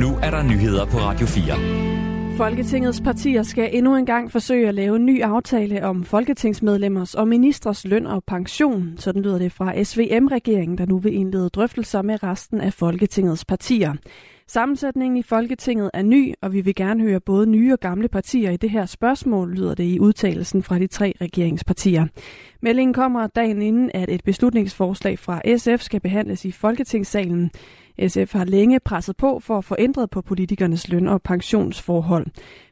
Nu er der nyheder på Radio 4. Folketingets partier skal endnu en gang forsøge at lave en ny aftale om folketingsmedlemmers og ministers løn og pension. Sådan lyder det fra SVM-regeringen, der nu vil indlede drøftelser med resten af Folketingets partier. Sammensætningen i Folketinget er ny, og vi vil gerne høre både nye og gamle partier i det her spørgsmål, lyder det i udtalelsen fra de tre regeringspartier. Meldingen kommer dagen inden, at et beslutningsforslag fra SF skal behandles i Folketingssalen. SF har længe presset på for at få ændret på politikernes løn- og pensionsforhold.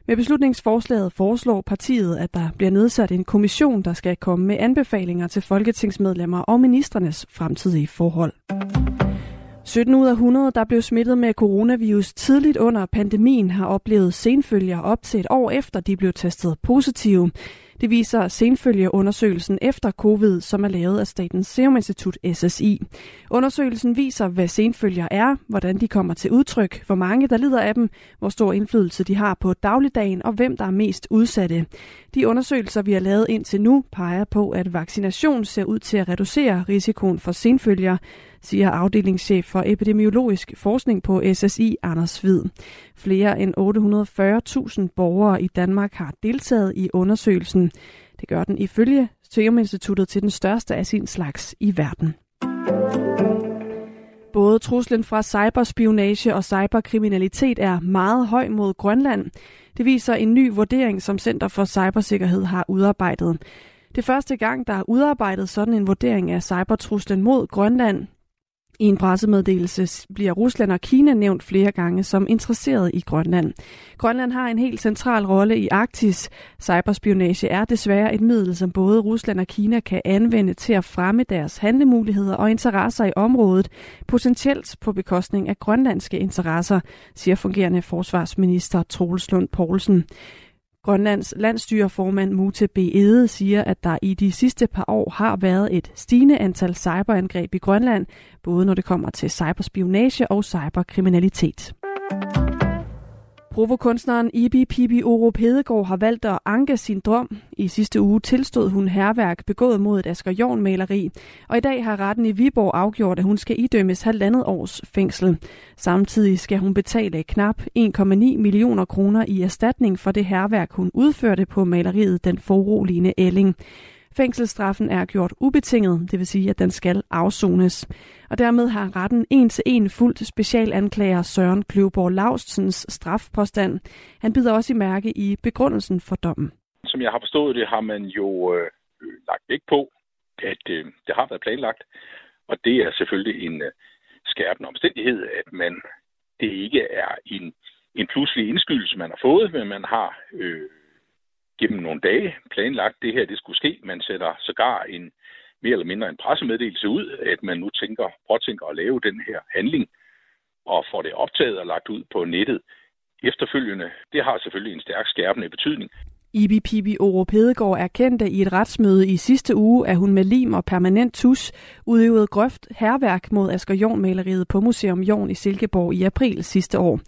Med beslutningsforslaget foreslår partiet, at der bliver nedsat en kommission, der skal komme med anbefalinger til folketingsmedlemmer og ministernes fremtidige forhold. 17 ud af 100, der blev smittet med coronavirus tidligt under pandemien, har oplevet senfølger op til et år efter, de blev testet positive. Det viser senfølgeundersøgelsen efter covid, som er lavet af Statens Serum Institut SSI. Undersøgelsen viser, hvad senfølger er, hvordan de kommer til udtryk, hvor mange der lider af dem, hvor stor indflydelse de har på dagligdagen og hvem der er mest udsatte. De undersøgelser, vi har lavet indtil nu, peger på, at vaccination ser ud til at reducere risikoen for senfølger, siger afdelingschef for epidemiologisk forskning på SSI, Anders Hvid. Flere end 840.000 borgere i Danmark har deltaget i undersøgelsen. Det gør den ifølge Serum Instituttet til den største af sin slags i verden. Både truslen fra cyberspionage og cyberkriminalitet er meget høj mod Grønland. Det viser en ny vurdering, som Center for Cybersikkerhed har udarbejdet. Det første gang, der er udarbejdet sådan en vurdering af cybertruslen mod Grønland. I en pressemeddelelse bliver Rusland og Kina nævnt flere gange som interesseret i Grønland. Grønland har en helt central rolle i Arktis. Cyberspionage er desværre et middel, som både Rusland og Kina kan anvende til at fremme deres handlemuligheder og interesser i området, potentielt på bekostning af grønlandske interesser, siger fungerende forsvarsminister Troels Lund Poulsen. Grønlands landstyreformand Mute B. Ede siger, at der i de sidste par år har været et stigende antal cyberangreb i Grønland, både når det kommer til cyberspionage og cyberkriminalitet. Provokunstneren Ibi Pibi Orup Hedegaard har valgt at anke sin drøm. I sidste uge tilstod hun herværk begået mod et Asger Jorn maleri, og i dag har retten i Viborg afgjort, at hun skal idømmes halvandet års fængsel. Samtidig skal hun betale knap 1,9 millioner kroner i erstatning for det herværk, hun udførte på maleriet Den foruroligende Elling. Fængselsstraffen er gjort ubetinget, det vil sige, at den skal afsones. Og dermed har retten en til en fuldt specialanklager Søren Kløvborg Laustens strafpåstand. Han bider også i mærke i begrundelsen for dommen. Som jeg har forstået det, har man jo øh, lagt vægt på, at øh, det har været planlagt. Og det er selvfølgelig en øh, skærpende omstændighed, at man det ikke er en, en pludselig indskydelse, man har fået, men man har øh, gennem nogle dage planlagt, det her det skulle ske. Man sætter sågar en mere eller mindre en pressemeddelelse ud, at man nu tænker, påtænker at lave den her handling, og får det optaget og lagt ud på nettet efterfølgende. Det har selvfølgelig en stærk skærpende betydning. Ibi Pibi Orup Hedegaard erkendte i et retsmøde i sidste uge, at hun med lim og permanent tus udøvede grøft herværk mod Asger Jorn-maleriet på Museum Jorn i Silkeborg i april sidste år.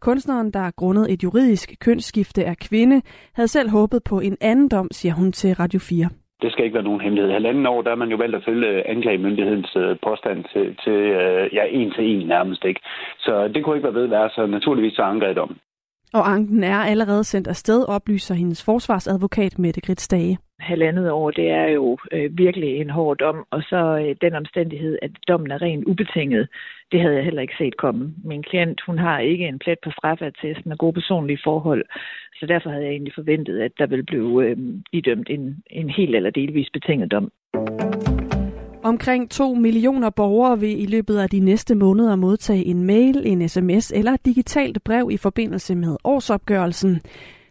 Kunstneren, der grundet et juridisk kønsskifte er kvinde, havde selv håbet på en anden dom, siger hun til Radio 4. Det skal ikke være nogen hemmelighed. Halvanden år, der er man jo valgt at følge øh, anklagemyndighedens øh, påstand til, til øh, ja, en til en nærmest ikke. Så det kunne ikke være ved være, så naturligvis så angreb om. Og anken er allerede sendt afsted, oplyser hendes forsvarsadvokat Mette Grits Dage. Halvandet år, det er jo øh, virkelig en hård dom, og så øh, den omstændighed, at dommen er rent ubetinget, det havde jeg heller ikke set komme. Min klient, hun har ikke en plet på straffattesten og gode personlige forhold, så derfor havde jeg egentlig forventet, at der ville blive øh, idømt en, en helt eller delvis betinget dom. Omkring 2 millioner borgere vil i løbet af de næste måneder modtage en mail, en sms eller et digitalt brev i forbindelse med årsopgørelsen.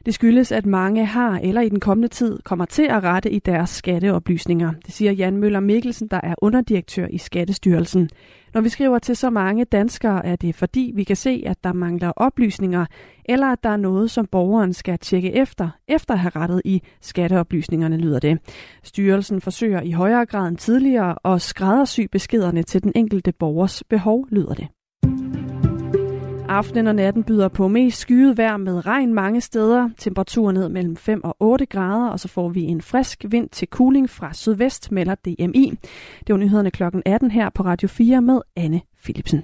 Det skyldes, at mange har eller i den kommende tid kommer til at rette i deres skatteoplysninger. Det siger Jan Møller Mikkelsen, der er underdirektør i Skattestyrelsen. Når vi skriver til så mange danskere, er det fordi vi kan se, at der mangler oplysninger, eller at der er noget, som borgeren skal tjekke efter, efter at have rettet i skatteoplysningerne, lyder det. Styrelsen forsøger i højere grad end tidligere at skræddersy beskederne til den enkelte borgers behov, lyder det. Aftenen og natten byder på mest skyet vejr med regn mange steder. Temperaturen ned mellem 5 og 8 grader, og så får vi en frisk vind til cooling fra sydvest, melder DMI. Det var nyhederne klokken 18 her på Radio 4 med Anne Philipsen.